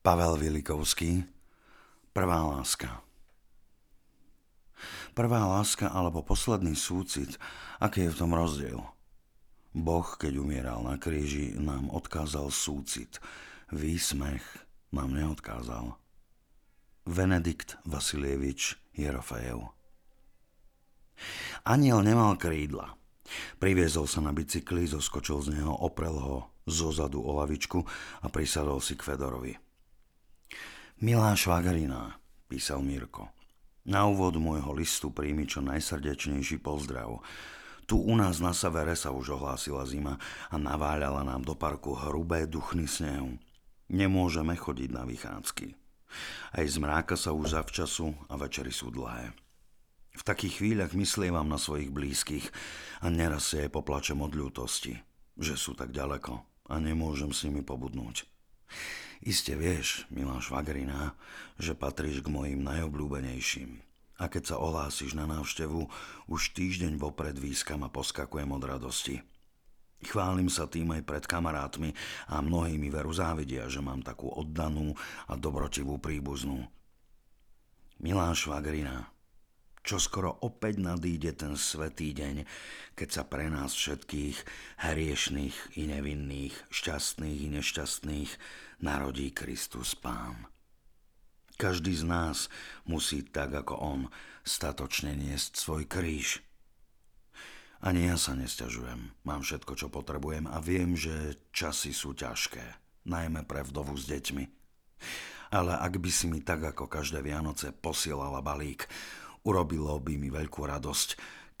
Pavel Vilikovský Prvá láska Prvá láska alebo posledný súcit, aký je v tom rozdiel? Boh, keď umieral na kríži, nám odkázal súcit. Výsmech nám neodkázal. Venedikt Vasilievič Jerofejev Aniel nemal krídla. Priviezol sa na bicykli, zoskočil z neho, oprel ho zozadu o lavičku a prisadol si k Fedorovi. Milá švagrina, písal Mirko. Na úvod môjho listu príjmi čo najsrdečnejší pozdrav. Tu u nás na severe sa už ohlásila zima a naváľala nám do parku hrubé duchny snehu. Nemôžeme chodiť na vychádzky. Aj z mráka sa už zavčasu a večery sú dlhé. V takých chvíľach myslievam na svojich blízkych a neraz si aj poplačem od ľútosti, že sú tak ďaleko a nemôžem s nimi pobudnúť. Iste vieš, milá švagrina, že patríš k mojim najobľúbenejším. A keď sa ohlásiš na návštevu, už týždeň vopred výskam a poskakujem od radosti. Chválim sa tým aj pred kamarátmi a mnohí mi veru závidia, že mám takú oddanú a dobrotivú príbuznú. Milá švagrina, čo skoro opäť nadíde ten svetý deň, keď sa pre nás všetkých, hriešných i nevinných, šťastných i nešťastných, narodí Kristus Pán. Každý z nás musí tak ako On statočne niesť svoj kríž. Ani ja sa nesťažujem, mám všetko, čo potrebujem a viem, že časy sú ťažké, najmä pre vdovu s deťmi. Ale ak by si mi tak ako každé Vianoce posielala balík, urobilo by mi veľkú radosť,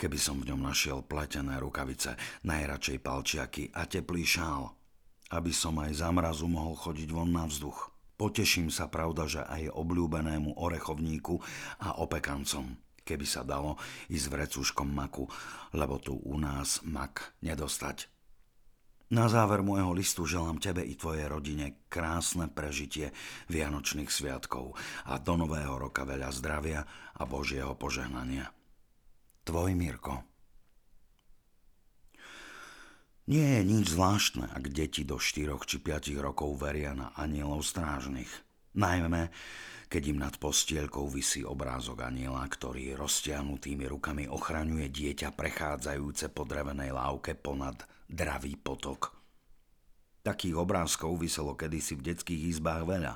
keby som v ňom našiel pletené rukavice, najradšej palčiaky a teplý šál – aby som aj za mrazu mohol chodiť von na vzduch. Poteším sa, pravda, že aj obľúbenému orechovníku a opekancom, keby sa dalo ísť vrecuškom maku, lebo tu u nás mak nedostať. Na záver môjho listu želám tebe i tvojej rodine krásne prežitie Vianočných sviatkov a do nového roka veľa zdravia a Božieho požehnania. Tvoj Mirko. Nie je nič zvláštne, ak deti do 4 či 5 rokov veria na anielov strážnych. Najmä, keď im nad postielkou visí obrázok aniela, ktorý roztiahnutými rukami ochraňuje dieťa prechádzajúce po drevenej lávke ponad dravý potok. Takých obrázkov vyselo kedysi v detských izbách veľa.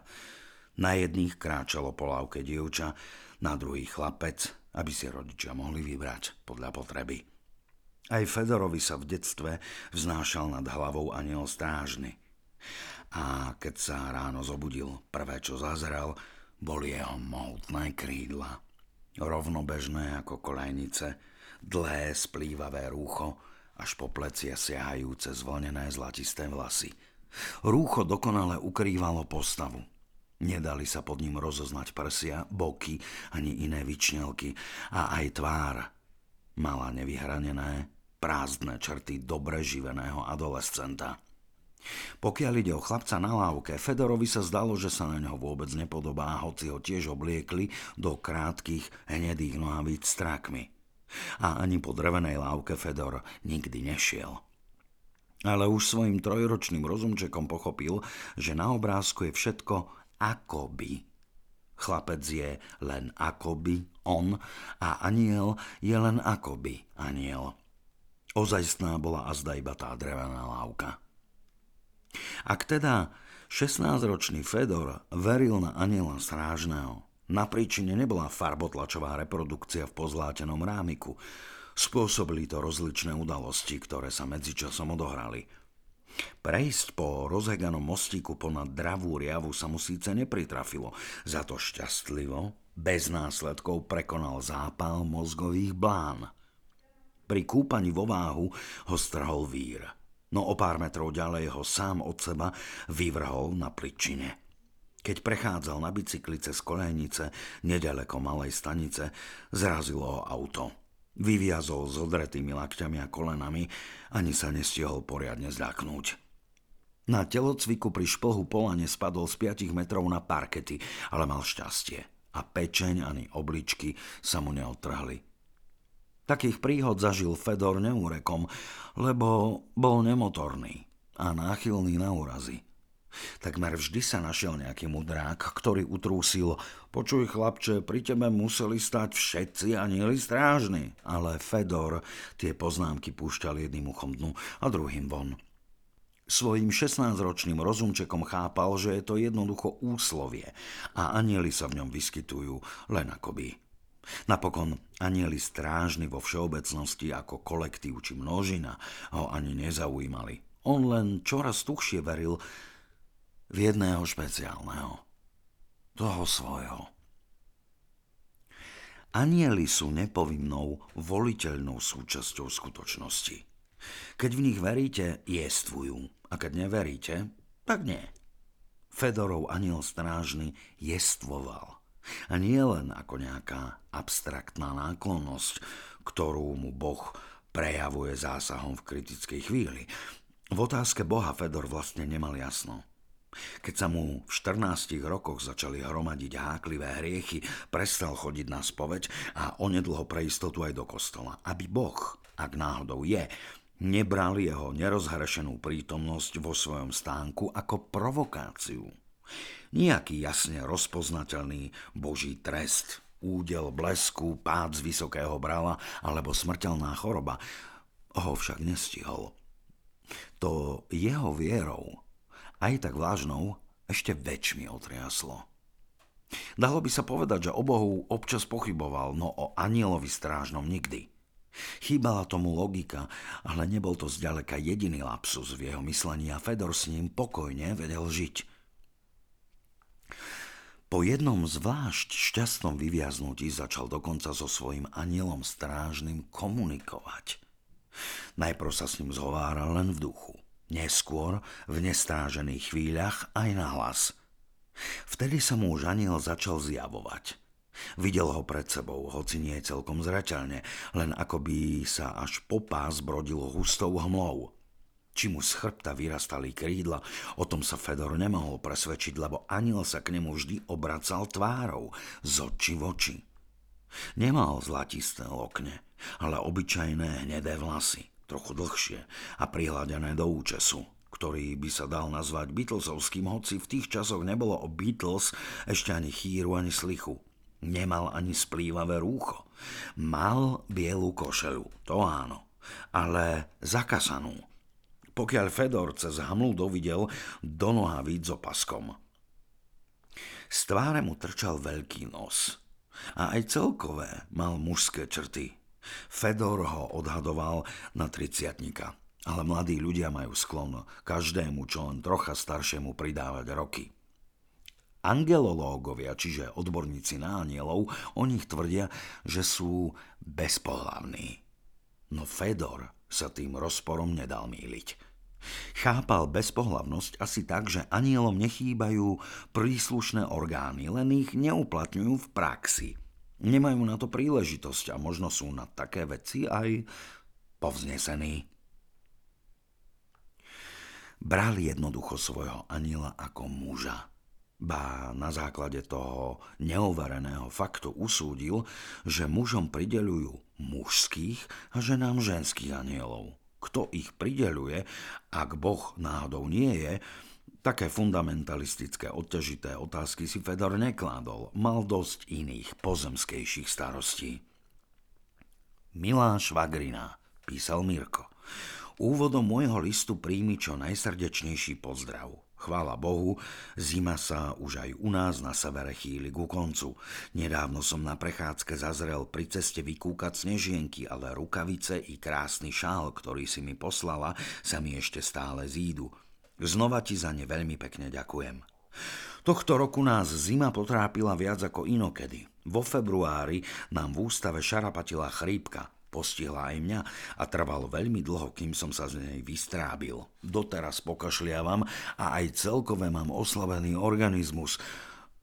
Na jedných kráčalo po lávke dievča, na druhých chlapec, aby si rodičia mohli vybrať podľa potreby. Aj Fedorovi sa v detstve vznášal nad hlavou aniel strážny. A keď sa ráno zobudil, prvé, čo zazeral, boli jeho mohutné krídla. Rovnobežné ako kolejnice, dlhé splývavé rúcho, až po plecia siahajúce zvlnené zlatisté vlasy. Rúcho dokonale ukrývalo postavu. Nedali sa pod ním rozoznať prsia, boky ani iné vyčnelky a aj tvár. Mala nevyhranené, prázdne črty dobre živeného adolescenta. Pokiaľ ide o chlapca na lávke, Fedorovi sa zdalo, že sa na ňo vôbec nepodobá, hoci ho tiež obliekli do krátkých, hnedých nohavíc s trakmi. A ani po drevenej lávke Fedor nikdy nešiel. Ale už svojim trojročným rozumčekom pochopil, že na obrázku je všetko akoby. Chlapec je len akoby on a aniel je len akoby aniel. Ozajstná bola azda iba tá drevená lávka. Ak teda 16-ročný Fedor veril na aniela strážneho, na príčine nebola farbotlačová reprodukcia v pozlátenom rámiku. Spôsobili to rozličné udalosti, ktoré sa medzičasom odohrali. Prejsť po rozheganom mostíku ponad dravú riavu sa mu síce nepritrafilo, za to šťastlivo, bez následkov prekonal zápal mozgových blán. Pri kúpaní vo váhu ho strhol vír. No o pár metrov ďalej ho sám od seba vyvrhol na pličine. Keď prechádzal na bicykli cez kolejnice, nedaleko malej stanice, zrazilo ho auto. Vyviazol s odretými lakťami a kolenami, ani sa nestihol poriadne zľaknúť. Na telocviku pri šplhu polane spadol z 5 metrov na parkety, ale mal šťastie. A pečeň ani obličky sa mu neotrhli. Takých príhod zažil Fedor neúrekom, lebo bol nemotorný a náchylný na úrazy. Takmer vždy sa našiel nejaký mudrák, ktorý utrúsil Počuj, chlapče, pri tebe museli stať všetci anieli strážni. Ale Fedor tie poznámky púšťal jedným uchom dnu a druhým von. Svojím 16-ročným rozumčekom chápal, že je to jednoducho úslovie a anieli sa v ňom vyskytujú len akoby. Napokon anieli strážni vo všeobecnosti ako kolektív či množina ho ani nezaujímali. On len čoraz tuchšie veril, v jedného špeciálneho. Toho svojho. Anieli sú nepovinnou, voliteľnou súčasťou skutočnosti. Keď v nich veríte, jestvujú. A keď neveríte, tak nie. Fedorov aniel strážny jestvoval. A nie len ako nejaká abstraktná náklonnosť, ktorú mu Boh prejavuje zásahom v kritickej chvíli. V otázke Boha Fedor vlastne nemal jasno. Keď sa mu v 14 rokoch začali hromadiť háklivé hriechy, prestal chodiť na spoveď a onedlho pre istotu aj do kostola. Aby Boh, ak náhodou je, nebral jeho nerozhrešenú prítomnosť vo svojom stánku ako provokáciu. Nijaký jasne rozpoznateľný boží trest, údel blesku, pád z vysokého brala alebo smrteľná choroba ho však nestihol. To jeho vierou aj tak vážnou, ešte väčšmi otriaslo. Dalo by sa povedať, že o Bohu občas pochyboval, no o anielovi strážnom nikdy. Chýbala tomu logika, ale nebol to zďaleka jediný lapsus v jeho myslení a Fedor s ním pokojne vedel žiť. Po jednom zvlášť šťastnom vyviaznutí začal dokonca so svojím anielom strážnym komunikovať. Najprv sa s ním zhováral len v duchu. Neskôr, v nestrážených chvíľach, aj na hlas. Vtedy sa mu už aniel začal zjavovať. Videl ho pred sebou, hoci nie celkom zreteľne, len ako by sa až po pás brodil hustou hmlou. Či mu z chrbta vyrastali krídla, o tom sa Fedor nemohol presvedčiť, lebo aniel sa k nemu vždy obracal tvárou, z oči v oči. Nemal zlatisté lokne, ale obyčajné hnedé vlasy trochu dlhšie a prihľadené do účesu, ktorý by sa dal nazvať Beatlesovským, hoci v tých časoch nebolo o Beatles ešte ani chýru, ani slichu. Nemal ani splývavé rúcho. Mal bielu košelu, to áno, ale zakasanú. Pokiaľ Fedor cez hamlu dovidel do nohavíc s opaskom. Z tváre mu trčal veľký nos. A aj celkové mal mužské črty, Fedor ho odhadoval na triciatnika, ale mladí ľudia majú sklon každému, čo len trocha staršiemu pridávať roky. Angelológovia, čiže odborníci na anielov, o nich tvrdia, že sú bezpohlavní. No Fedor sa tým rozporom nedal míliť. Chápal bezpohlavnosť asi tak, že anielom nechýbajú príslušné orgány, len ich neuplatňujú v praxi – Nemajú na to príležitosť a možno sú na také veci aj povznesení. Bral jednoducho svojho aniela ako muža. Ba na základe toho neovereného faktu usúdil, že mužom pridelujú mužských a ženám ženských anielov. Kto ich prideluje, ak Boh náhodou nie je, Také fundamentalistické, odťažité otázky si Fedor nekládol. Mal dosť iných, pozemskejších starostí. Milá švagrina, písal Mirko. Úvodom môjho listu príjmi čo najsrdečnejší pozdrav. Chvála Bohu, zima sa už aj u nás na severe chýli ku koncu. Nedávno som na prechádzke zazrel pri ceste vykúkať snežienky, ale rukavice i krásny šál, ktorý si mi poslala, sa mi ešte stále zídu. Znova ti za ne veľmi pekne ďakujem. Tohto roku nás zima potrápila viac ako inokedy. Vo februári nám v ústave šarapatila chrípka, postihla aj mňa a trvalo veľmi dlho, kým som sa z nej vystrábil. Doteraz pokašliavam a aj celkové mám oslavený organizmus.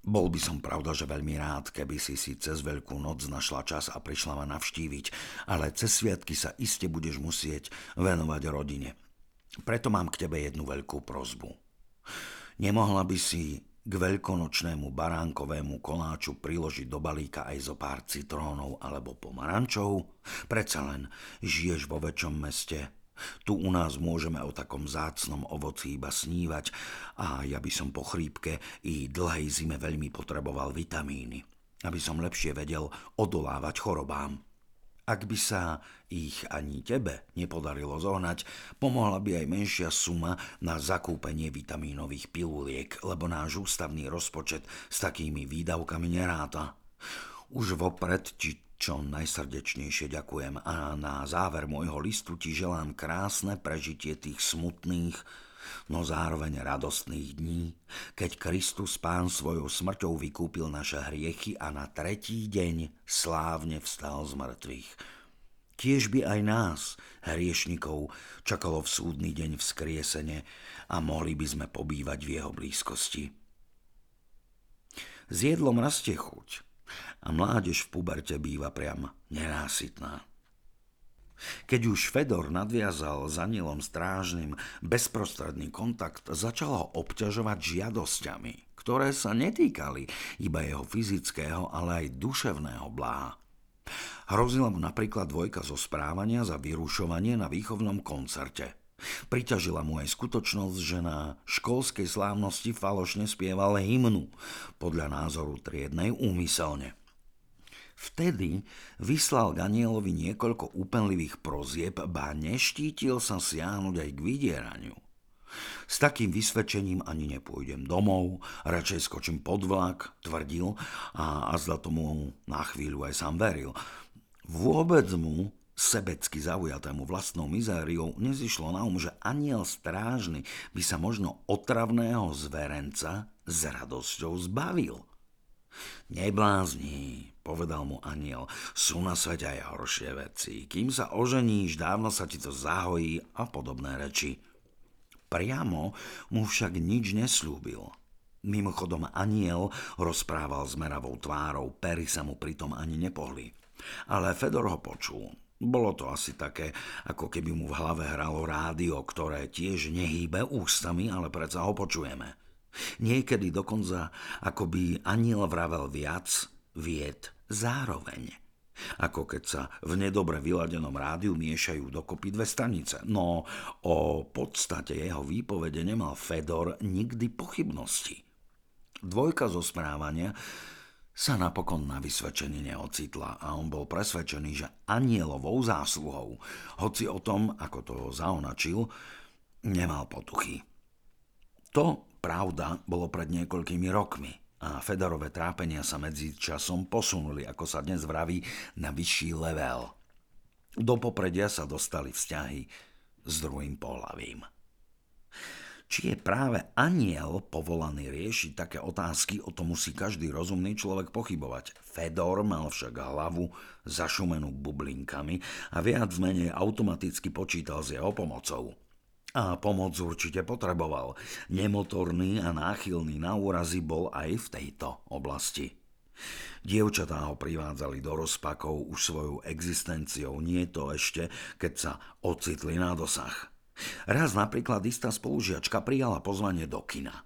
Bol by som pravda, že veľmi rád, keby si si cez Veľkú noc našla čas a prišla ma navštíviť, ale cez sviatky sa iste budeš musieť venovať rodine. Preto mám k tebe jednu veľkú prozbu. Nemohla by si k veľkonočnému baránkovému koláču priložiť do balíka aj zo pár citrónov alebo pomarančov? Predsa len žiješ vo väčšom meste Tu u nás môžeme o takom zácnom ovoci iba snívať a ja by som po chrípke i dlhej zime veľmi potreboval vitamíny, aby som lepšie vedel odolávať chorobám. Ak by sa ich ani tebe nepodarilo zohnať, pomohla by aj menšia suma na zakúpenie vitamínových piluliek, lebo náš ústavný rozpočet s takými výdavkami neráta. Už vopred ti čo najsrdečnejšie ďakujem a na záver môjho listu ti želám krásne prežitie tých smutných, no zároveň radostných dní, keď Kristus Pán svojou smrťou vykúpil naše hriechy a na tretí deň slávne vstal z mŕtvych. Tiež by aj nás, hriešnikov, čakalo v súdny deň vzkriesene a mohli by sme pobývať v jeho blízkosti. S jedlom rastie chuť a mládež v puberte býva priam nenásytná. Keď už Fedor nadviazal s anielom strážnym bezprostredný kontakt, začal ho obťažovať žiadosťami, ktoré sa netýkali iba jeho fyzického, ale aj duševného bláha. Hrozila mu napríklad dvojka zo správania za vyrušovanie na výchovnom koncerte. Priťažila mu aj skutočnosť, že na školskej slávnosti falošne spieval hymnu, podľa názoru triednej úmyselne. Vtedy vyslal Danielovi niekoľko úpenlivých prozieb, ba neštítil sa siahnuť aj k vydieraniu. S takým vysvedčením ani nepôjdem domov, radšej skočím pod vlak, tvrdil a azda tomu na chvíľu aj sám veril. Vôbec mu, sebecky zaujatému vlastnou mizériou, nezišlo na um, že aniel strážny by sa možno otravného zverenca s radosťou zbavil. Neblázni, povedal mu aniel, sú na svete aj horšie veci. Kým sa oženíš, dávno sa ti to zahojí a podobné reči. Priamo mu však nič neslúbil. Mimochodom aniel rozprával s meravou tvárou, pery sa mu pritom ani nepohli. Ale Fedor ho počul. Bolo to asi také, ako keby mu v hlave hralo rádio, ktoré tiež nehýbe ústami, ale predsa ho počujeme. Niekedy dokonca, ako by aniel vravel viac, vied zároveň ako keď sa v nedobre vyladenom rádiu miešajú dokopy dve stanice. No o podstate jeho výpovede nemal Fedor nikdy pochybnosti. Dvojka zo správania sa napokon na vysvedčení neocitla a on bol presvedčený, že anielovou zásluhou, hoci o tom, ako to zaonačil, nemal potuchy. To, pravda, bolo pred niekoľkými rokmi a Fedorové trápenia sa medzi časom posunuli, ako sa dnes vraví, na vyšší level. Do popredia sa dostali vzťahy s druhým pohľavím. Či je práve aniel povolaný riešiť také otázky, o tom musí každý rozumný človek pochybovať. Fedor mal však hlavu zašumenú bublinkami a viac menej automaticky počítal s jeho pomocou. A pomoc určite potreboval. Nemotorný a náchylný na úrazy bol aj v tejto oblasti. Dievčatá ho privádzali do rozpakov už svojou existenciou, nie to ešte, keď sa ocitli na dosah. Raz napríklad istá spolužiačka prijala pozvanie do kina.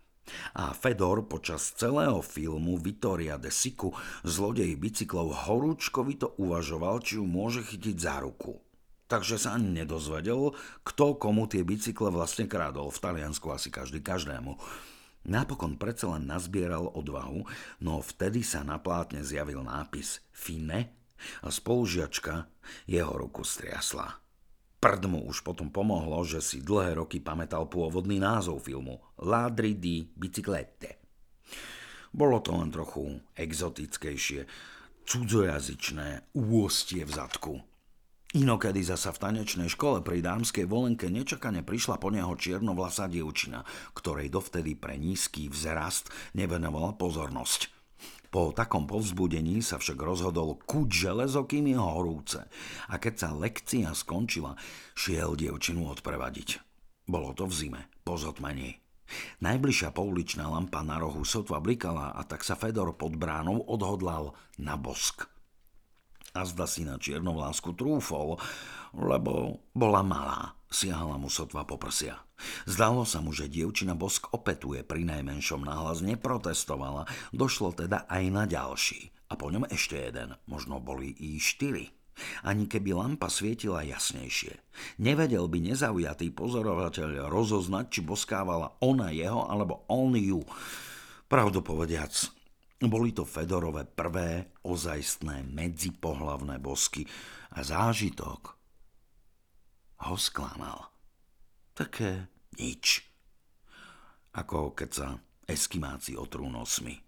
A Fedor počas celého filmu Vittoria de Siku, zlodej bicyklov, horúčkovito uvažoval, či ju môže chytiť za ruku takže sa ani nedozvedel, kto komu tie bicykle vlastne krádol. V Taliansku asi každý každému. Napokon predsa len nazbieral odvahu, no vtedy sa na plátne zjavil nápis Fine a spolužiačka jeho ruku striasla. Prd mu už potom pomohlo, že si dlhé roky pamätal pôvodný názov filmu Ladri di biciclette. Bolo to len trochu exotickejšie, cudzojazyčné úostie v zadku. Inokedy zasa v tanečnej škole pri dámskej volenke nečakane prišla po neho čiernovlasá dievčina, ktorej dovtedy pre nízky vzrast nevenovala pozornosť. Po takom povzbudení sa však rozhodol kuť železo, kým je horúce. A keď sa lekcia skončila, šiel dievčinu odprevadiť. Bolo to v zime, po zotmení. Najbližšia pouličná lampa na rohu sotva blikala a tak sa Fedor pod bránou odhodlal na bosk – a zda si na čiernovlásku trúfol, lebo bola malá, siahala mu sotva po prsia. Zdalo sa mu, že dievčina bosk opetuje, pri najmenšom náhlas neprotestovala, došlo teda aj na ďalší. A po ňom ešte jeden, možno boli i štyri. Ani keby lampa svietila jasnejšie. Nevedel by nezaujatý pozorovateľ rozoznať, či boskávala ona jeho alebo on ju. Pravdu povediac, boli to Fedorové prvé ozajstné medzipohlavné bosky a zážitok ho sklamal. Také nič. Ako keď sa eskimáci otrú nosmi.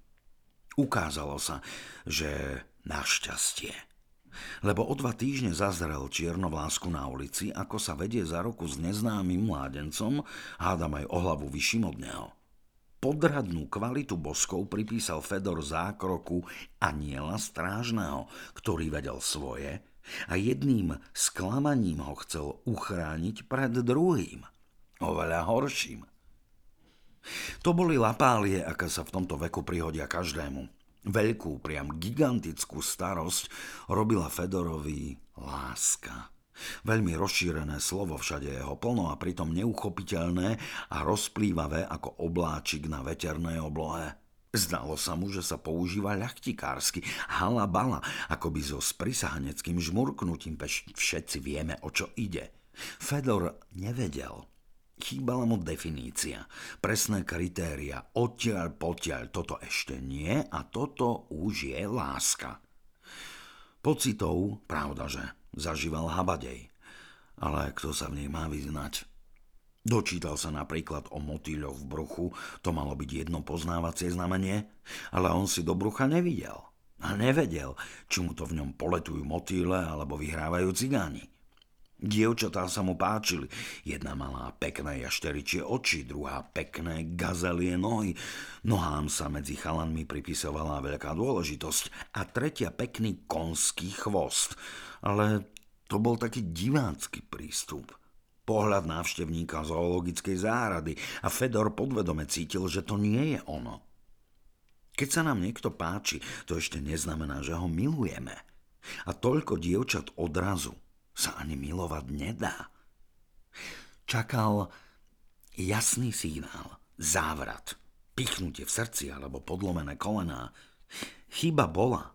Ukázalo sa, že našťastie. Lebo o dva týždne zazrel čiernovlásku na ulici, ako sa vedie za roku s neznámym mládencom, hádam aj o hlavu vyšším od neho. Podradnú kvalitu boskov pripísal Fedor zákroku aniela strážneho, ktorý vedel svoje a jedným sklamaním ho chcel uchrániť pred druhým, oveľa horším – to boli lapálie, aké sa v tomto veku prihodia každému. Veľkú, priam gigantickú starosť robila Fedorovi láska. Veľmi rozšírené slovo všade jeho plno a pritom neuchopiteľné a rozplývavé ako obláčik na veternej oblohe. Zdalo sa mu, že sa používa ľachtikársky, halabala, ako by so sprisahaneckým žmurknutím, všetci vieme, o čo ide. Fedor nevedel, Chýbala mu definícia, presné kritéria, odtiaľ potiaľ, toto ešte nie a toto už je láska. Pocitov, pravdaže, zažíval habadej, ale kto sa v nej má vyznať? Dočítal sa napríklad o motýľoch v bruchu, to malo byť jedno poznávacie znamenie, ale on si do brucha nevidel. A nevedel, či mu to v ňom poletujú motýle alebo vyhrávajú cigáni. Dievčatá sa mu páčili. Jedna malá pekné jašteričie oči, druhá pekné gazelie nohy. Nohám sa medzi chalanmi pripisovala veľká dôležitosť a tretia pekný konský chvost. Ale to bol taký divácky prístup. Pohľad návštevníka zoologickej záhrady a Fedor podvedome cítil, že to nie je ono. Keď sa nám niekto páči, to ešte neznamená, že ho milujeme. A toľko dievčat odrazu – sa ani milovať nedá. Čakal jasný signál, závrat, pichnutie v srdci alebo podlomené kolená. Chyba bola,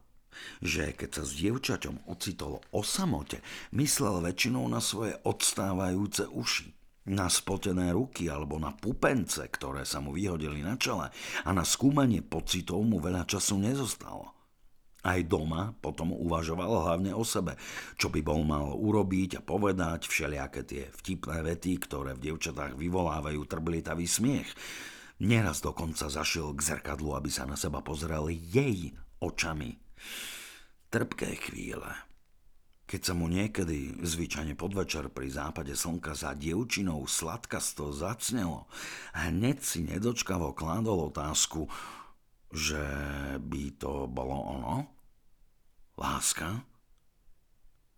že keď sa s dievčaťom ocitol o samote, myslel väčšinou na svoje odstávajúce uši, na spotené ruky alebo na pupence, ktoré sa mu vyhodili na čele a na skúmanie pocitov mu veľa času nezostalo. Aj doma potom uvažoval hlavne o sebe, čo by bol mal urobiť a povedať všelijaké tie vtipné vety, ktoré v dievčatách vyvolávajú trblietavý smiech. Neraz dokonca zašiel k zrkadlu, aby sa na seba pozrel jej očami. Trpké chvíle. Keď sa mu niekedy, zvyčajne podvečer pri západe slnka za dievčinou sladkasto zacnelo, hneď si nedočkavo kládol otázku, že by to bolo ono? Láska?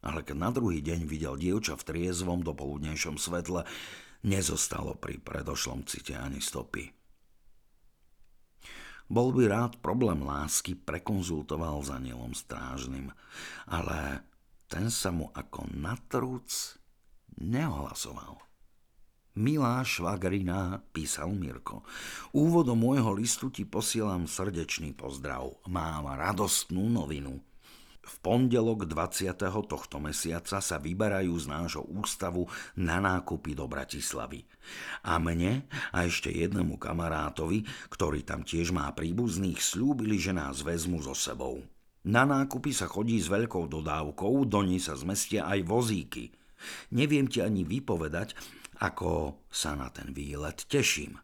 Ale keď na druhý deň videl dievča v triezvom dopoludnejšom svetle, nezostalo pri predošlom cite ani stopy. Bol by rád problém lásky prekonzultoval s anielom strážnym, ale ten sa mu ako natrúc neohlasoval. Milá švagrina, písal Mirko, úvodom môjho listu ti posielam srdečný pozdrav. Mám radostnú novinu. V pondelok 20. tohto mesiaca sa vyberajú z nášho ústavu na nákupy do Bratislavy. A mne a ešte jednému kamarátovi, ktorý tam tiež má príbuzných, slúbili, že nás vezmu so sebou. Na nákupy sa chodí s veľkou dodávkou, do nej sa zmestia aj vozíky. Neviem ti ani vypovedať, ako sa na ten výlet teším.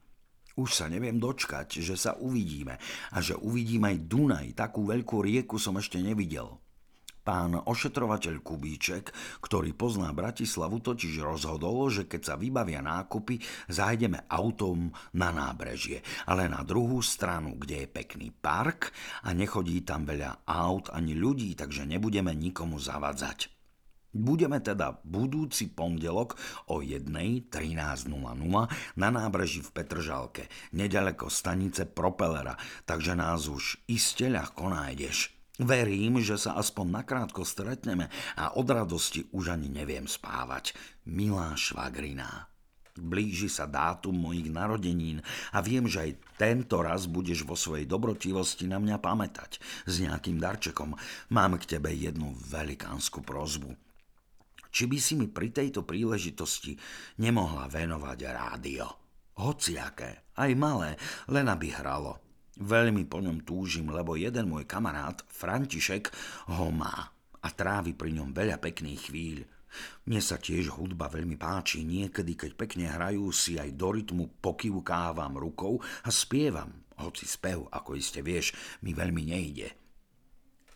Už sa neviem dočkať, že sa uvidíme a že uvidím aj Dunaj, takú veľkú rieku som ešte nevidel. Pán ošetrovateľ Kubíček, ktorý pozná Bratislavu, totiž rozhodol, že keď sa vybavia nákupy, zájdeme autom na nábrežie, ale na druhú stranu, kde je pekný park a nechodí tam veľa aut ani ľudí, takže nebudeme nikomu zavadzať. Budeme teda budúci pondelok o 1.13.00 na nábreží v Petržalke, nedaleko stanice Propelera, takže nás už iste ľahko nájdeš. Verím, že sa aspoň nakrátko stretneme a od radosti už ani neviem spávať. Milá švagriná. Blíži sa dátum mojich narodenín a viem, že aj tento raz budeš vo svojej dobrotivosti na mňa pamätať s nejakým darčekom. Mám k tebe jednu velikánsku prozbu. Či by si mi pri tejto príležitosti nemohla venovať rádio? Hociaké, aj malé, len aby hralo. Veľmi po ňom túžim, lebo jeden môj kamarát, František, ho má a trávi pri ňom veľa pekných chvíľ. Mne sa tiež hudba veľmi páči, niekedy, keď pekne hrajú, si aj do rytmu pokývkávam rukou a spievam, hoci spev, ako iste vieš, mi veľmi nejde.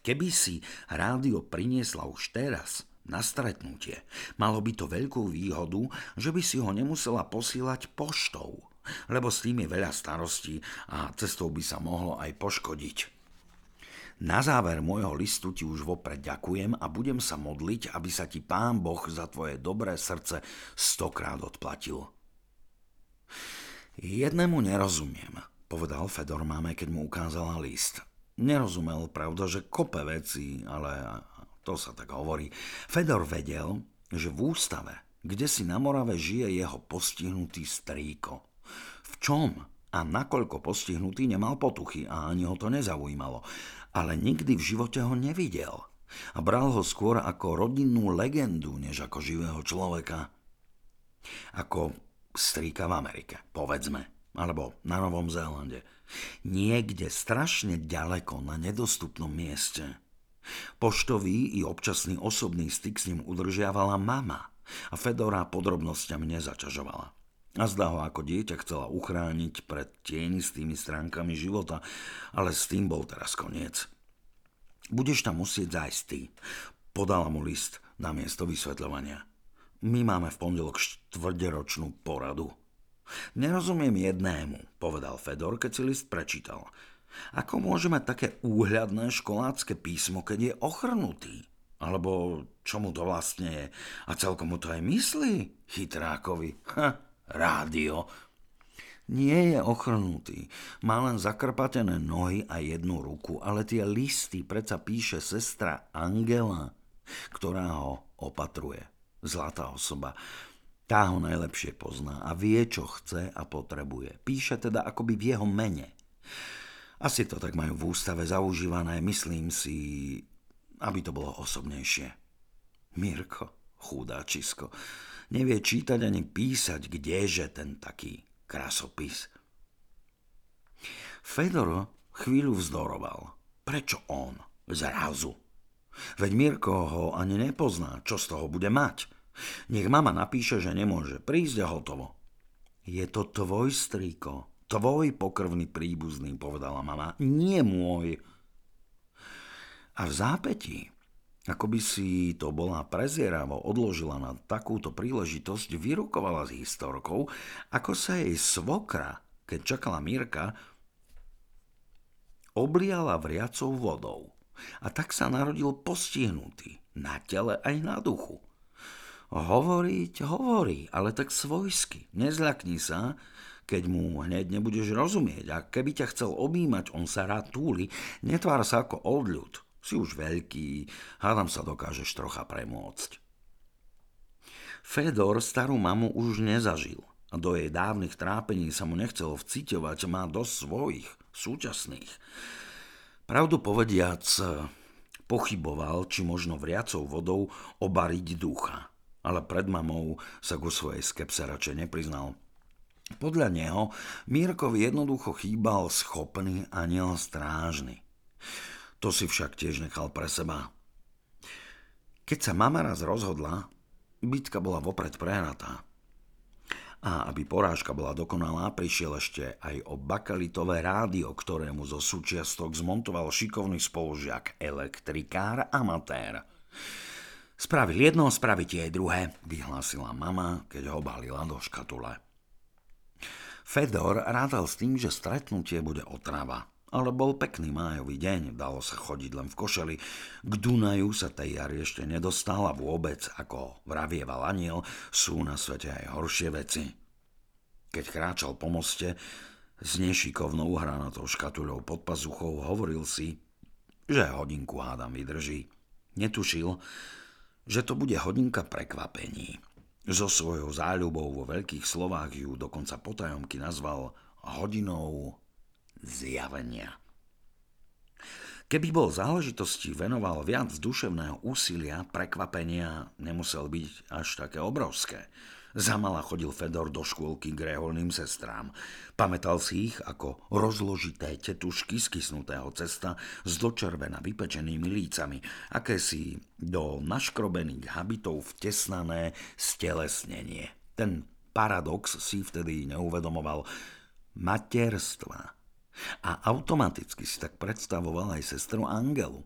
Keby si rádio priniesla už teraz, na stretnutie. Malo by to veľkú výhodu, že by si ho nemusela posílať poštou, lebo s tým je veľa starostí a cestou by sa mohlo aj poškodiť. Na záver môjho listu ti už vopred ďakujem a budem sa modliť, aby sa ti Pán Boh za tvoje dobré srdce stokrát odplatil. Jednému nerozumiem, povedal Fedor máme, keď mu ukázala list. Nerozumel, pravda, že kope veci, ale to sa tak hovorí. Fedor vedel, že v ústave, kde si na Morave žije jeho postihnutý strýko. Čom a nakoľko postihnutý nemal potuchy a ani ho to nezaujímalo ale nikdy v živote ho nevidel a bral ho skôr ako rodinnú legendu, než ako živého človeka. Ako strýka v Amerike, povedzme, alebo na Novom Zélande. Niekde strašne ďaleko na nedostupnom mieste. Poštový i občasný osobný styk s ním udržiavala mama a Fedora podrobnosťami nezaťažovala. A zdá ho ako dieťa chcela uchrániť pred tienistými stránkami života, ale s tým bol teraz koniec. Budeš tam musieť zájsť ty. Podala mu list na miesto vysvetľovania. My máme v pondelok štvrderočnú poradu. Nerozumiem jednému, povedal Fedor, keď si list prečítal. Ako môže mať také úhľadné školácké písmo, keď je ochrnutý? Alebo čo to vlastne je? A celkom mu to aj myslí, chytrákovi. Ha, rádio. Nie je ochrnutý, má len zakrpatené nohy a jednu ruku, ale tie listy predsa píše sestra Angela, ktorá ho opatruje. Zlatá osoba. Tá ho najlepšie pozná a vie, čo chce a potrebuje. Píše teda akoby v jeho mene. Asi to tak majú v ústave zaužívané, myslím si, aby to bolo osobnejšie. Mirko, chudáčisko, nevie čítať ani písať, kdeže ten taký krasopis. Fedor chvíľu vzdoroval. Prečo on? Zrazu. Veď Mirko ho ani nepozná, čo z toho bude mať. Nech mama napíše, že nemôže prísť a hotovo. Je to tvoj strýko, tvoj pokrvný príbuzný, povedala mama, nie môj. A v zápätí ako by si to bola prezieravo odložila na takúto príležitosť, vyrukovala s historkou, ako sa jej svokra, keď čakala Mirka, obliala vriacou vodou. A tak sa narodil postihnutý, na tele aj na duchu. Hovoriť hovorí, ale tak svojsky. Nezľakni sa, keď mu hneď nebudeš rozumieť. A keby ťa chcel objímať, on sa rád túli, netvár sa ako old ľud. Si už veľký, hádam sa dokážeš trocha premôcť. Fedor starú mamu už nezažil a do jej dávnych trápení sa mu nechcelo vciťovať, má dosť svojich, súčasných. Pravdu povediac, pochyboval, či možno vriacou vodou obariť ducha, ale pred mamou sa ku svojej skepse radšej nepriznal. Podľa neho Mírkovi jednoducho chýbal schopný aniel strážny. To si však tiež nechal pre seba. Keď sa mama raz rozhodla, bitka bola vopred prehratá. A aby porážka bola dokonalá, prišiel ešte aj o bakalitové rádio, ktorému zo súčiastok zmontoval šikovný spolužiak, elektrikár, amatér. Spravil jedno, spraviť aj druhé, vyhlásila mama, keď ho balila do škatule. Fedor rádal s tým, že stretnutie bude otrava. Ale bol pekný májový deň, dalo sa chodiť len v košeli. K Dunaju sa tej jari ešte nedostal a vôbec, ako vravieval aniel, sú na svete aj horšie veci. Keď kráčal po moste, s nešikovnou hranatou škatuľou pod pazuchou hovoril si, že hodinku hádam vydrží. Netušil, že to bude hodinka prekvapení. So svojou záľubou vo veľkých slovách ju dokonca potajomky nazval hodinou zjavenia. Keby bol záležitosti venoval viac duševného úsilia, prekvapenia nemusel byť až také obrovské. Zamala chodil Fedor do škôlky k reholným sestrám. Pamätal si ich ako rozložité tetušky z kysnutého cesta s dočervena vypečenými lícami, akési do naškrobených habitov vtesnané stelesnenie. Ten paradox si vtedy neuvedomoval materstva. A automaticky si tak predstavoval aj sestru Angelu.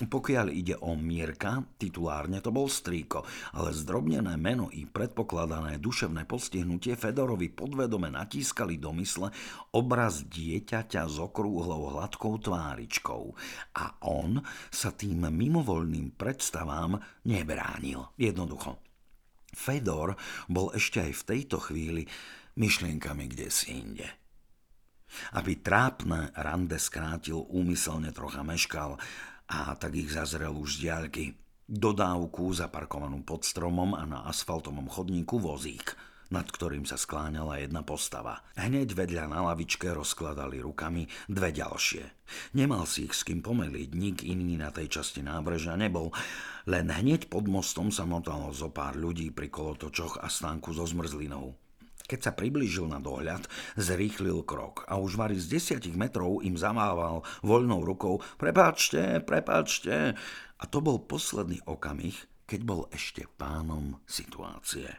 Pokiaľ ide o Mierka, titulárne to bol strýko, ale zdrobnené meno i predpokladané duševné postihnutie Fedorovi podvedome natískali do mysle obraz dieťaťa s okrúhlou hladkou tváričkou. A on sa tým mimovoľným predstavám nebránil. Jednoducho. Fedor bol ešte aj v tejto chvíli myšlienkami kde si inde. Aby trápne rande skrátil, úmyselne trocha meškal, a tak ich zazrel už z diaľky. Dodávku zaparkovanú pod stromom a na asfaltovom chodníku vozík, nad ktorým sa skláňala jedna postava. Hneď vedľa na lavičke rozkladali rukami dve ďalšie. Nemal si ich s kým pomeliť, nik iný na tej časti nábreža nebol, len hneď pod mostom sa motalo zo pár ľudí pri kolotočoch a stánku so zmrzlinou. Keď sa priblížil na dohľad, zrýchlil krok a už vari z desiatich metrov im zamával voľnou rukou prepáčte, prepáčte. A to bol posledný okamih, keď bol ešte pánom situácie.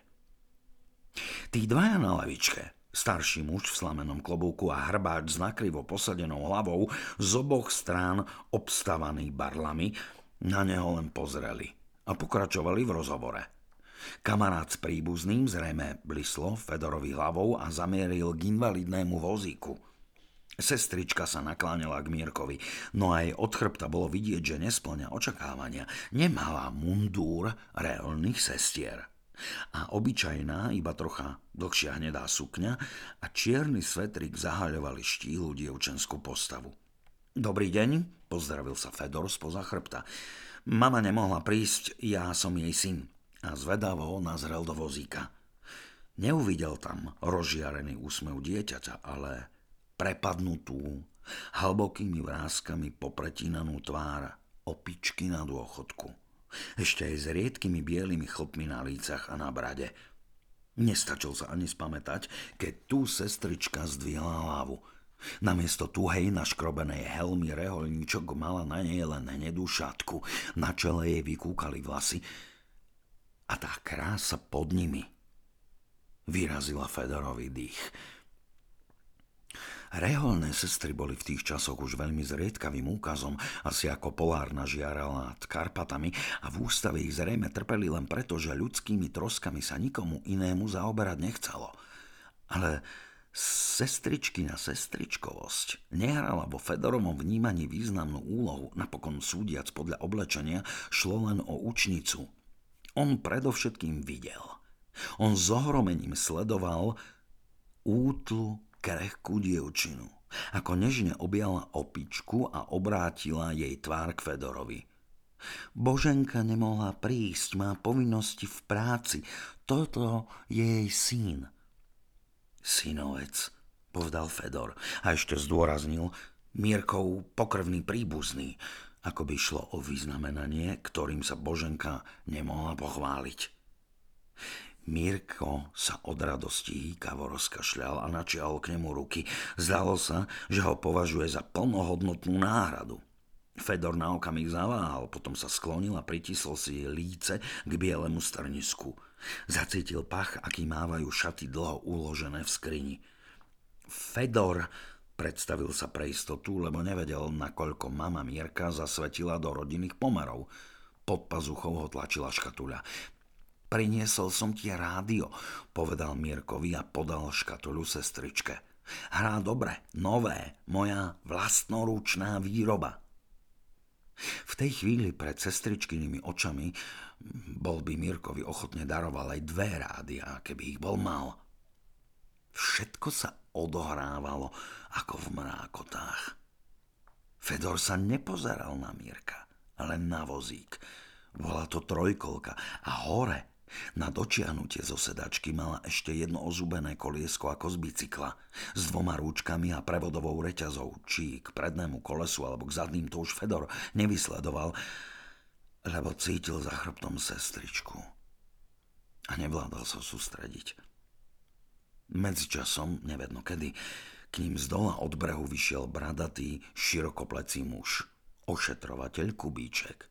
Tí dvaja na lavičke, starší muž v slamenom klobúku a hrbáč s nakrivo posadenou hlavou, z oboch strán obstavaný barlami, na neho len pozreli a pokračovali v rozhovore. Kamarát s príbuzným zrejme blislo Fedorovi hlavou a zamieril k invalidnému vozíku. Sestrička sa nakláňala k Mírkovi, no aj od chrbta bolo vidieť, že nesplňa očakávania. Nemala mundúr reálnych sestier. A obyčajná, iba trocha dlhšia hnedá sukňa a čierny svetrik zahaľovali štílu dievčenskú postavu. Dobrý deň, pozdravil sa Fedor spoza chrbta. Mama nemohla prísť, ja som jej syn a zvedavo nazrel do vozíka. Neuvidel tam rozžiarený úsmev dieťaťa, ale prepadnutú, hlbokými vrázkami popretínanú tvár opičky na dôchodku. Ešte aj s riedkými bielými chlpmi na lícach a na brade. Nestačil sa ani spamätať, keď tu sestrička zdvihla hlavu. Namiesto tuhej naškrobenej helmy reholníčok mala na nej len hnedú šatku. Na čele jej vykúkali vlasy a tá krása pod nimi vyrazila Fedorový dých. Reholné sestry boli v tých časoch už veľmi zriedkavým úkazom, asi ako polárna žiarala nad Karpatami a v ústave ich zrejme trpeli len preto, že ľudskými troskami sa nikomu inému zaoberať nechcelo. Ale sestričky na sestričkovosť nehrala vo Fedorovom vnímaní významnú úlohu, napokon súdiac podľa oblečenia šlo len o učnicu, on predovšetkým videl. On s ohromením sledoval útlu krehkú dievčinu, ako nežne objala opičku a obrátila jej tvár k Fedorovi. Boženka nemohla prísť, má povinnosti v práci. Toto je jej syn. Synovec, povedal Fedor a ešte zdôraznil, Mírkov pokrvný príbuzný ako by šlo o vyznamenanie, ktorým sa Boženka nemohla pochváliť. Mirko sa od radosti kavo rozkašľal a načial k nemu ruky. Zdalo sa, že ho považuje za plnohodnotnú náhradu. Fedor na okamih zaváhal, potom sa sklonil a pritisol si líce k bielemu strnisku. Zacítil pach, aký mávajú šaty dlho uložené v skrini. Fedor Predstavil sa pre istotu, lebo nevedel, nakoľko mama Mierka zasvetila do rodinných pomerov. Pod pazuchou ho tlačila škatuľa. Priniesol som ti rádio, povedal Mierkovi a podal škatuľu sestričke. Hrá dobre, nové, moja vlastnoručná výroba. V tej chvíli pred sestričkynými očami bol by Mirkovi ochotne daroval aj dve rádia, keby ich bol mal. Všetko sa odohrávalo ako v mrákotách. Fedor sa nepozeral na Mírka, ale na vozík. Bola to trojkolka a hore Na dočiahnutie zo sedačky mala ešte jedno ozubené koliesko ako z bicykla. S dvoma rúčkami a prevodovou reťazou. Či k prednému kolesu alebo k zadným to už Fedor nevysledoval, lebo cítil za chrbtom sestričku. A nevládal sa sústrediť. Medzičasom, nevedno kedy, k ním z dola od brehu vyšiel bradatý, širokoplecí muž. Ošetrovateľ Kubíček.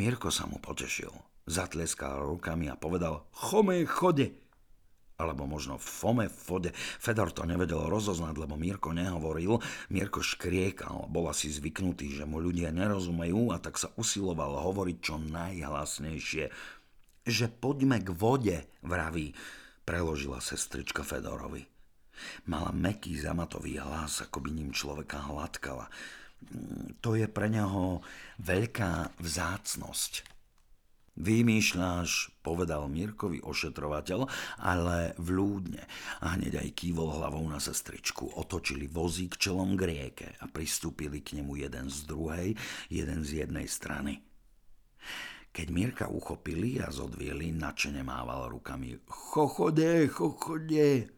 Mirko sa mu potešil Zatleskal rukami a povedal Chome chode. Alebo možno Fome fode. Fedor to nevedel rozoznať, lebo Mirko nehovoril. Mirko škriekal. Bol asi zvyknutý, že mu ľudia nerozumejú a tak sa usiloval hovoriť čo najhlasnejšie. Že poďme k vode, vraví, preložila sestrička Fedorovi. Mala meký zamatový hlas, ako by ním človeka hladkala. To je pre neho veľká vzácnosť. Vymýšľaš, povedal Mirkovi ošetrovateľ, ale vľúdne. A hneď aj kývol hlavou na sestričku. Otočili vozík čelom k rieke a pristúpili k nemu jeden z druhej, jeden z jednej strany. Keď Mirka uchopili a zodvieli, načene mával rukami. Chochode, chochode.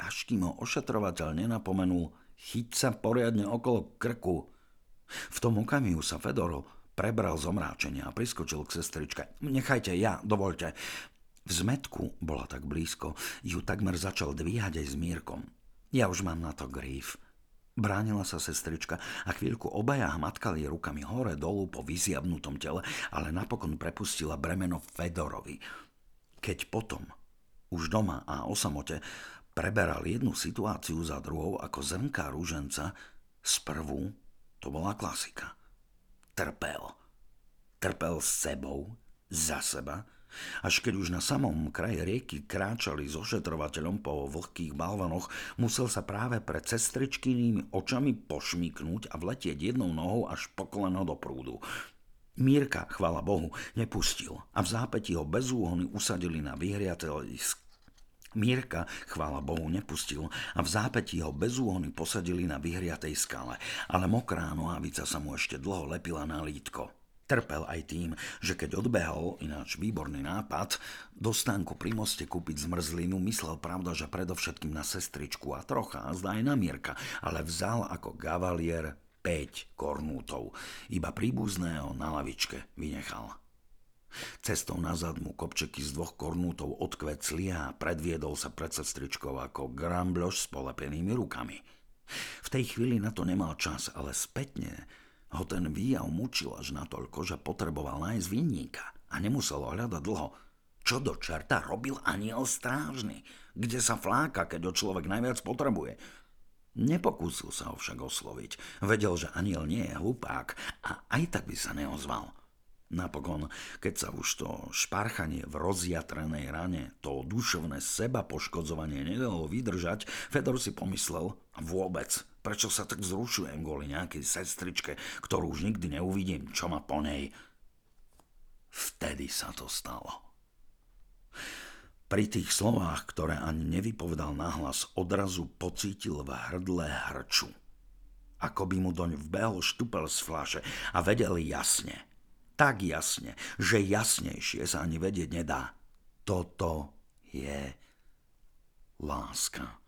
Až kým ho ošetrovateľ nenapomenul, chyť sa poriadne okolo krku. V tom okamihu sa Fedoro prebral z a priskočil k sestričke. Nechajte, ja, dovolte. V zmetku, bola tak blízko, ju takmer začal dvíhať aj s Mírkom. Ja už mám na to gríf. Bránila sa sestrička a chvíľku obaja hmatkali rukami hore dolu po vyziabnutom tele, ale napokon prepustila bremeno Fedorovi. Keď potom, už doma a o samote, preberal jednu situáciu za druhou ako zrnká rúženca, sprvu to bola klasika trpel. Trpel s sebou, za seba, až keď už na samom kraji rieky kráčali s ošetrovateľom po vlhkých balvanoch, musel sa práve pred cestričkynými očami pošmiknúť a vletieť jednou nohou až po do prúdu. Mírka, chvala Bohu, nepustil a v zápäti ho bez úhony usadili na vyhriateľisk Mírka, chvála Bohu, nepustil a v zápätí ho bez úhony posadili na vyhriatej skale, ale mokrá nohavica sa mu ešte dlho lepila na lítko. Trpel aj tým, že keď odbehol, ináč výborný nápad, do stánku pri moste kúpiť zmrzlinu, myslel pravda, že predovšetkým na sestričku a trocha, a zdá aj na Mírka, ale vzal ako gavalier 5 kornútov. Iba príbuzného na lavičke vynechal. Cestou nazad mu kopčeky z dvoch kornútov odkvecli a predviedol sa pred sestričkou ako grambloš s polepenými rukami. V tej chvíli na to nemal čas, ale spätne ho ten výjav mučil až natoľko, že potreboval nájsť vinníka a nemusel ho hľadať dlho. Čo do čerta robil aniel strážny? Kde sa fláka, keď ho človek najviac potrebuje? Nepokúsil sa ho však osloviť. Vedel, že aniel nie je hlupák a aj tak by sa neozval. Napokon, keď sa už to šparchanie v rozjatrenej rane, to dušovné seba poškodzovanie nedalo vydržať, Fedor si pomyslel, vôbec, prečo sa tak zrušujem kvôli nejakej sestričke, ktorú už nikdy neuvidím, čo ma po nej. Vtedy sa to stalo. Pri tých slovách, ktoré ani nevypovedal nahlas, odrazu pocítil v hrdle hrču. Ako by mu doň vbehol štupel z flaše a vedel jasne – tak jasne, že jasnejšie sa ani vedieť nedá. Toto je láska.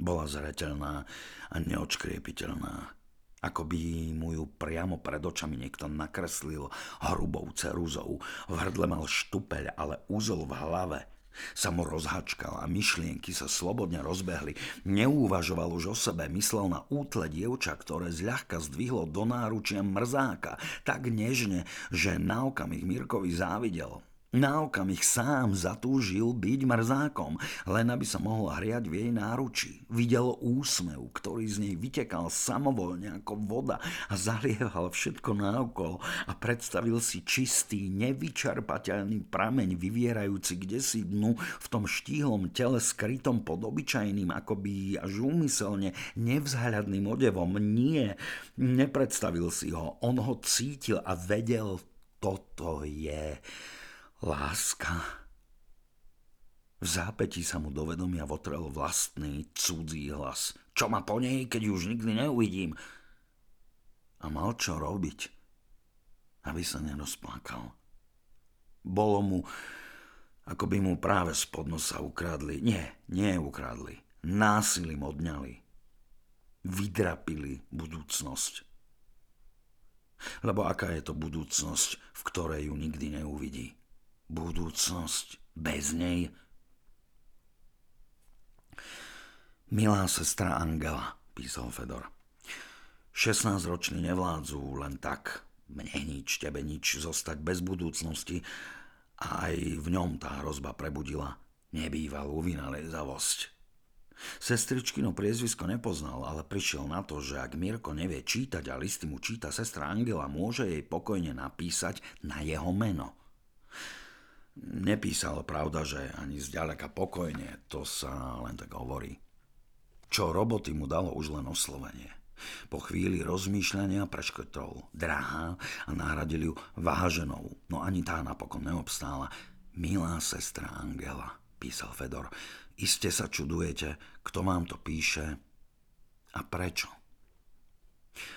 Bola zreteľná a neočkriepiteľná. Ako by mu ju priamo pred očami niekto nakreslil hrubou ceruzou. V hrdle mal štupeľ, ale úzol v hlave – sa mu rozhačkal a myšlienky sa slobodne rozbehli. Neúvažoval už o sebe, myslel na útle dievča, ktoré zľahka zdvihlo do náručia mrzáka, tak nežne, že na okamih Mirkovi závidel. Na okamih sám zatúžil byť mrzákom, len aby sa mohol hriať v jej náruči. Videl úsmev, ktorý z nej vytekal samovolne ako voda a zalieval všetko naokolo a predstavil si čistý, nevyčerpateľný prameň vyvierajúci kde si dnu v tom štíhlom tele skrytom pod obyčajným, akoby až úmyselne nevzhľadným odevom. Nie, nepredstavil si ho. On ho cítil a vedel, toto je Láska. V zápätí sa mu do vedomia votrel vlastný cudzí hlas. Čo ma po nej, keď už nikdy neuvidím? A mal čo robiť, aby sa nerozplakal. Bolo mu Ako by mu práve spod nosa ukradli. Nie, nie ukradli. Násilím odňali. Vydrapili budúcnosť. Lebo aká je to budúcnosť, v ktorej ju nikdy neuvidí? Budúcnosť bez nej? Milá sestra Angela, písal Fedor. 16-roční nevládzu len tak, mne nič, tebe nič, zostať bez budúcnosti a aj v ňom tá hrozba prebudila nebývalú vynaliezavosť. Sestričkino priezvisko nepoznal, ale prišiel na to, že ak Mirko nevie čítať a listy mu číta sestra Angela, môže jej pokojne napísať na jeho meno. Nepísal pravda, že ani zďaleka pokojne, to sa len tak hovorí. Čo roboty mu dalo už len oslovenie. Po chvíli rozmýšľania preškrtol drahá a nahradil ju váženou, no ani tá napokon neobstála. Milá sestra Angela, písal Fedor, iste sa čudujete, kto vám to píše a prečo.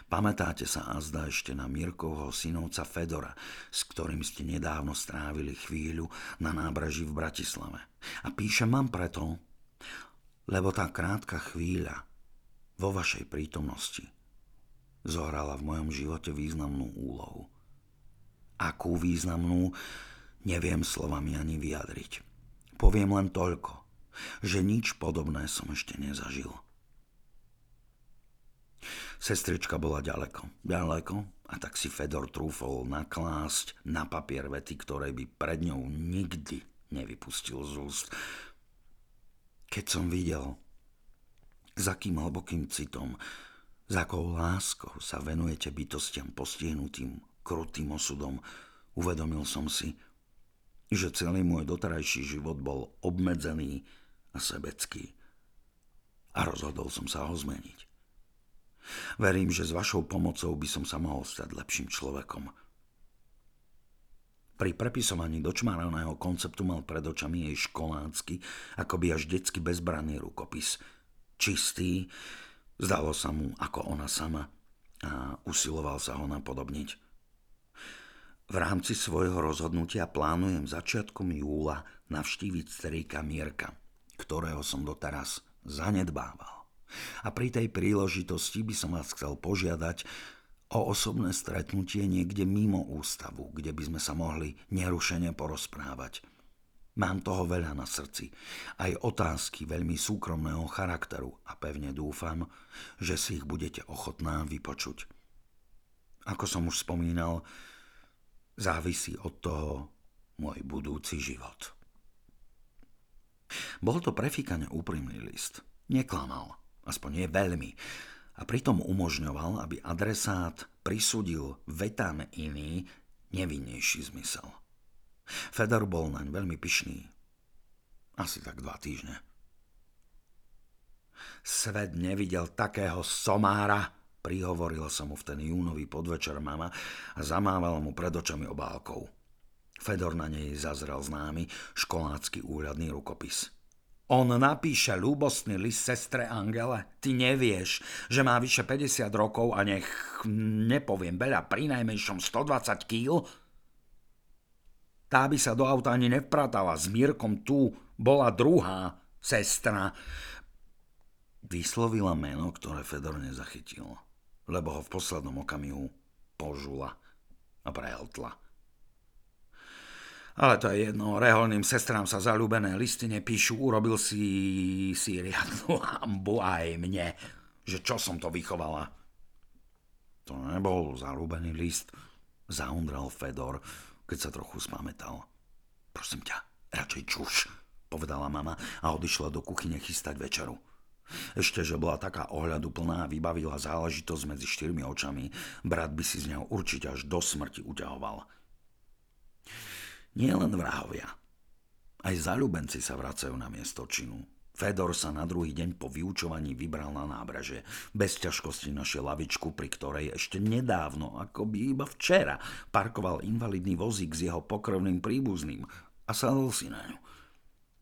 Pamätáte sa azda ešte na Mirkovho synovca Fedora, s ktorým ste nedávno strávili chvíľu na nábraží v Bratislave. A píšem vám preto, lebo tá krátka chvíľa vo vašej prítomnosti zohrala v mojom živote významnú úlohu. Akú významnú, neviem slovami ani vyjadriť. Poviem len toľko, že nič podobné som ešte nezažil. Sestrička bola ďaleko, ďaleko a tak si Fedor trúfol naklásť na papier vety, ktoré by pred ňou nikdy nevypustil z úst. Keď som videl, s akým hlbokým citom, s akou láskou sa venujete bytostiam postihnutým krutým osudom, uvedomil som si, že celý môj doterajší život bol obmedzený a sebecký. A rozhodol som sa ho zmeniť. Verím, že s vašou pomocou by som sa mohol stať lepším človekom – pri prepisovaní dočmaraného konceptu mal pred očami jej školácky, akoby až detsky bezbranný rukopis. Čistý, zdalo sa mu ako ona sama a usiloval sa ho napodobniť. V rámci svojho rozhodnutia plánujem začiatkom júla navštíviť strýka Mierka, ktorého som doteraz zanedbával. A pri tej príležitosti by som vás chcel požiadať, o osobné stretnutie niekde mimo ústavu, kde by sme sa mohli nerušene porozprávať. Mám toho veľa na srdci, aj otázky veľmi súkromného charakteru a pevne dúfam, že si ich budete ochotná vypočuť. Ako som už spomínal, závisí od toho môj budúci život. Bol to prefíkane úprimný list. Neklamal, aspoň nie veľmi a pritom umožňoval, aby adresát prisudil vetám iný, nevinnejší zmysel. Fedor bol naň veľmi pyšný. Asi tak dva týždne. Svet nevidel takého somára, prihovoril sa mu v ten júnový podvečer mama a zamávala mu pred očami obálkou. Fedor na nej zazrel známy školácky úľadný rukopis – on napíše ľúbostný list sestre Angele. Ty nevieš, že má vyše 50 rokov a nech, nepoviem veľa, pri najmenšom 120 kg? Tá by sa do auta ani nevpratala. S Mírkom tu bola druhá sestra. Vyslovila meno, ktoré Fedor nezachytil, lebo ho v poslednom okamihu požula a prehltla. Ale to je jedno, reholným sestrám sa zalúbené listy nepíšu, urobil si, si riadnu hambu aj mne, že čo som to vychovala. To nebol zalúbený list, zaundral Fedor, keď sa trochu spametal. Prosím ťa, radšej čuš, povedala mama a odišla do kuchyne chystať večeru. Ešte, že bola taká ohľadu plná a vybavila záležitosť medzi štyrmi očami, brat by si z neho určite až do smrti uťahoval. Nie len vrahovia. Aj zalúbenci sa vracajú na miesto činu. Fedor sa na druhý deň po vyučovaní vybral na nábraže. Bez ťažkosti našiel lavičku, pri ktorej ešte nedávno, ako by iba včera, parkoval invalidný vozík s jeho pokrvným príbuzným a sadol si na ňu.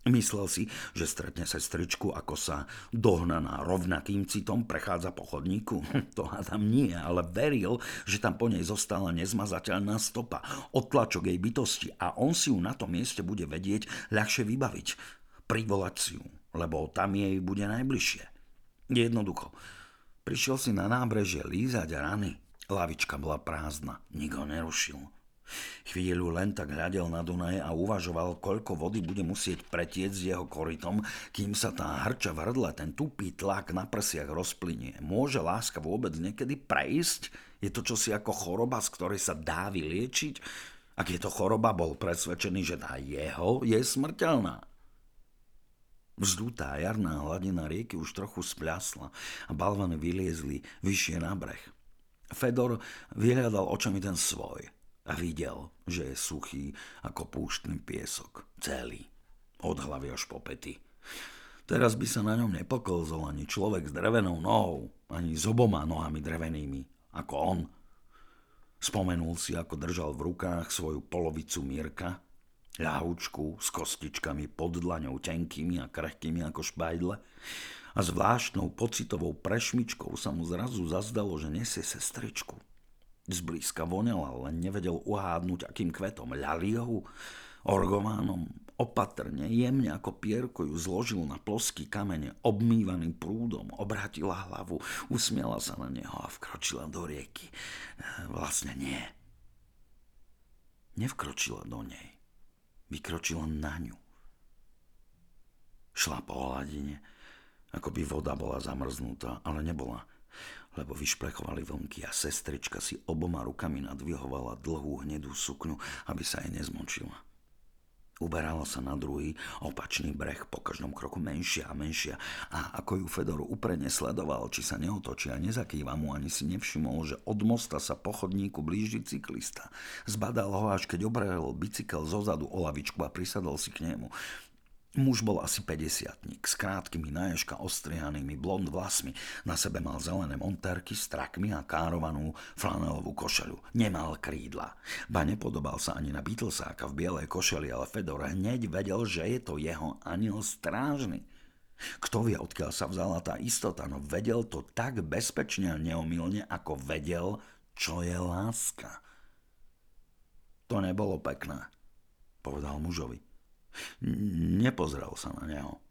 Myslel si, že stretne sestričku, ako sa dohnaná rovnakým citom prechádza po chodníku? To hádam nie, ale veril, že tam po nej zostala nezmazateľná stopa, odtlačok jej bytosti a on si ju na tom mieste bude vedieť ľahšie vybaviť. Privolať si ju, lebo tam jej bude najbližšie. Jednoducho. Prišiel si na nábrežie lízať rany. Lavička bola prázdna, nikto nerušil. Chvíľu len tak hľadel na Dunaje a uvažoval, koľko vody bude musieť pretiec s jeho korytom, kým sa tá hrča v hrdle, ten tupý tlak na prsiach rozplynie. Môže láska vôbec niekedy prejsť? Je to čosi ako choroba, z ktorej sa dá vyliečiť? Ak je to choroba, bol presvedčený, že tá jeho je smrteľná. Vzdutá jarná hladina rieky už trochu spľasla a balvany vyliezli vyššie na breh. Fedor vyhľadal očami ten svoj – a videl, že je suchý ako púštny piesok. Celý. Od hlavy až po pety. Teraz by sa na ňom nepokolzol ani človek s drevenou nohou, ani s oboma nohami drevenými, ako on. Spomenul si, ako držal v rukách svoju polovicu Mirka, ľahúčku s kostičkami pod dlaňou tenkými a krehkými ako špajdle a zvláštnou pocitovou prešmičkou sa mu zrazu zazdalo, že nesie sestričku. Zblízka vonela, len nevedel uhádnuť, akým kvetom. Ľaliou, orgománom, opatrne, jemne ako pierko ju zložil na ploský kamene, obmývaný prúdom, obrátila hlavu, usmiela sa na neho a vkročila do rieky. Vlastne nie. Nevkročila do nej. Vykročila na ňu. Šla po hladine, ako by voda bola zamrznutá, ale nebola lebo vyšplechovali vlnky a sestrička si oboma rukami nadvihovala dlhú hnedú sukňu, aby sa jej nezmočila. Uberala sa na druhý, opačný breh, po každom kroku menšia a menšia a ako ju Fedor uprene sledoval, či sa neotočí a nezakýva mu, ani si nevšimol, že od mosta sa po chodníku blíži cyklista. Zbadal ho, až keď obrehol bicykel zozadu o lavičku a prisadol si k nemu. Muž bol asi 50 s krátkými naježka ostrihanými blond vlasmi. Na sebe mal zelené montérky s trakmi a károvanú flanelovú košelu. Nemal krídla. Ba nepodobal sa ani na Beatlesáka v bielej košeli, ale Fedor hneď vedel, že je to jeho aniel strážny. Kto vie, odkiaľ sa vzala tá istota, no vedel to tak bezpečne a neomilne, ako vedel, čo je láska. To nebolo pekné, povedal mužovi. Nepozrel sa na neho.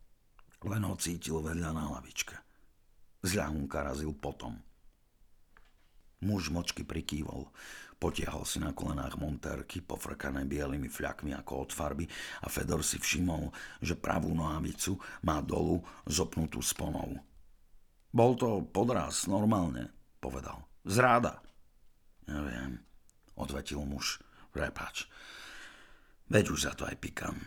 Len ho cítil vedľa na lavičke. Zľahunka razil potom. Muž močky prikývol. Potiahol si na kolenách montérky, pofrkané bielými fľakmi ako od farby a Fedor si všimol, že pravú nohavicu má dolu zopnutú sponou. Bol to podraz, normálne, povedal. Zráda. Neviem, odvetil muž. Prepač. Veď už za to aj pikám.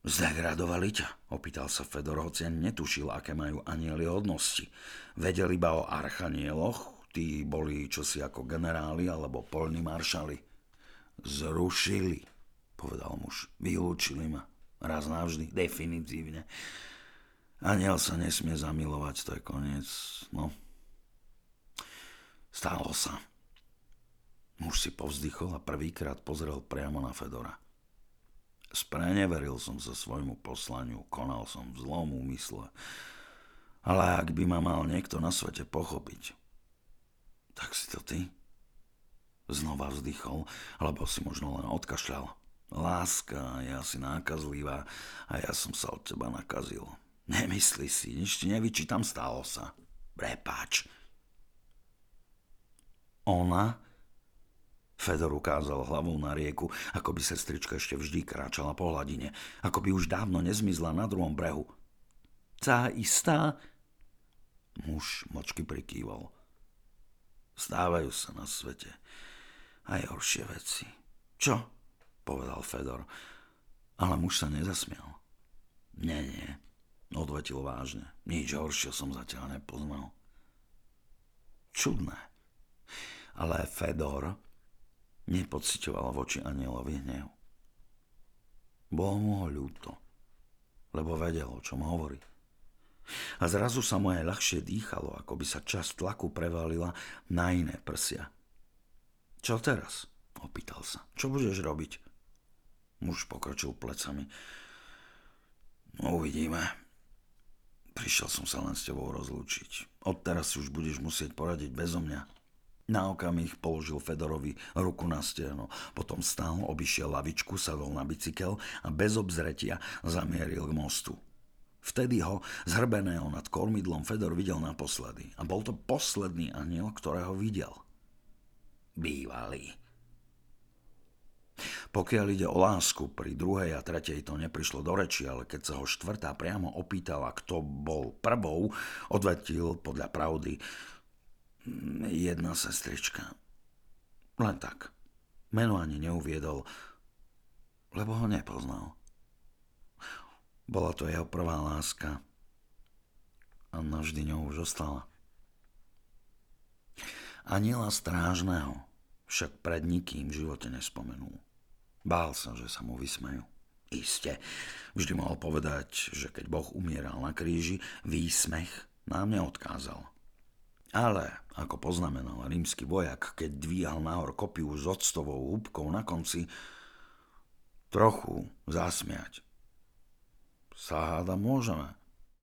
Zdegradovali ťa? Opýtal sa Fedor, hoci netušil, aké majú anieli hodnosti. Vedel iba o archanieloch, tí boli čosi ako generáli alebo polní maršali. Zrušili, povedal muž. Vylúčili ma. Raz navždy, definitívne. Aniel sa nesmie zamilovať, to je koniec. No, stalo sa. Muž si povzdychol a prvýkrát pozrel priamo na Fedora. Spreneveril som sa svojmu poslaniu, konal som v zlom úmysle. Ale ak by ma mal niekto na svete pochopiť, tak si to ty. Znova vzdychol, alebo si možno len odkašľal. Láska je asi nákazlivá a ja som sa od teba nakazil. Nemyslí si, nič ti nevyčítam, stalo sa. Prepáč. Ona Fedor ukázal hlavou na rieku, ako by sestrička ešte vždy kráčala po hladine, ako by už dávno nezmizla na druhom brehu. Tá istá? Muž močky prikýval. Stávajú sa na svete aj horšie veci. Čo? povedal Fedor. Ale muž sa nezasmial. Nie, nie, odvetil vážne. Nič horšie som zatiaľ nepoznal. Čudné. Ale Fedor nepocitoval voči anielovi hnev. Bolo mu ho ľúto, lebo vedel, o čom hovorí. A zrazu sa mu aj ľahšie dýchalo, ako by sa časť tlaku prevalila na iné prsia. Čo teraz? Opýtal sa. Čo budeš robiť? Muž pokročil plecami. Uvidíme. Prišiel som sa len s tebou rozlúčiť. Odteraz si už budeš musieť poradiť bezo mňa. Na okamih položil Fedorovi ruku na steno, potom stál, obišiel lavičku, sadol na bicykel a bez obzretia zamieril k mostu. Vtedy ho, zhrbeného nad kormidlom, Fedor videl naposledy. A bol to posledný aniel, ktorého videl. Bývalý. Pokiaľ ide o lásku, pri druhej a tretej to neprišlo do reči, ale keď sa ho štvrtá priamo opýtala, kto bol prvou, odvetil podľa pravdy jedna sestrička. Len tak. Meno ani neuviedol, lebo ho nepoznal. Bola to jeho prvá láska a navždy ňou už ostala. Aniela strážneho však pred nikým v živote nespomenul. Bál sa, že sa mu vysmejú. Iste, vždy mohol povedať, že keď Boh umieral na kríži, výsmech nám neodkázal. Ale, ako poznamenal rímsky vojak, keď dvíhal nahor kopiu s octovou húbkou na konci, trochu zasmiať. Sa háda môžeme.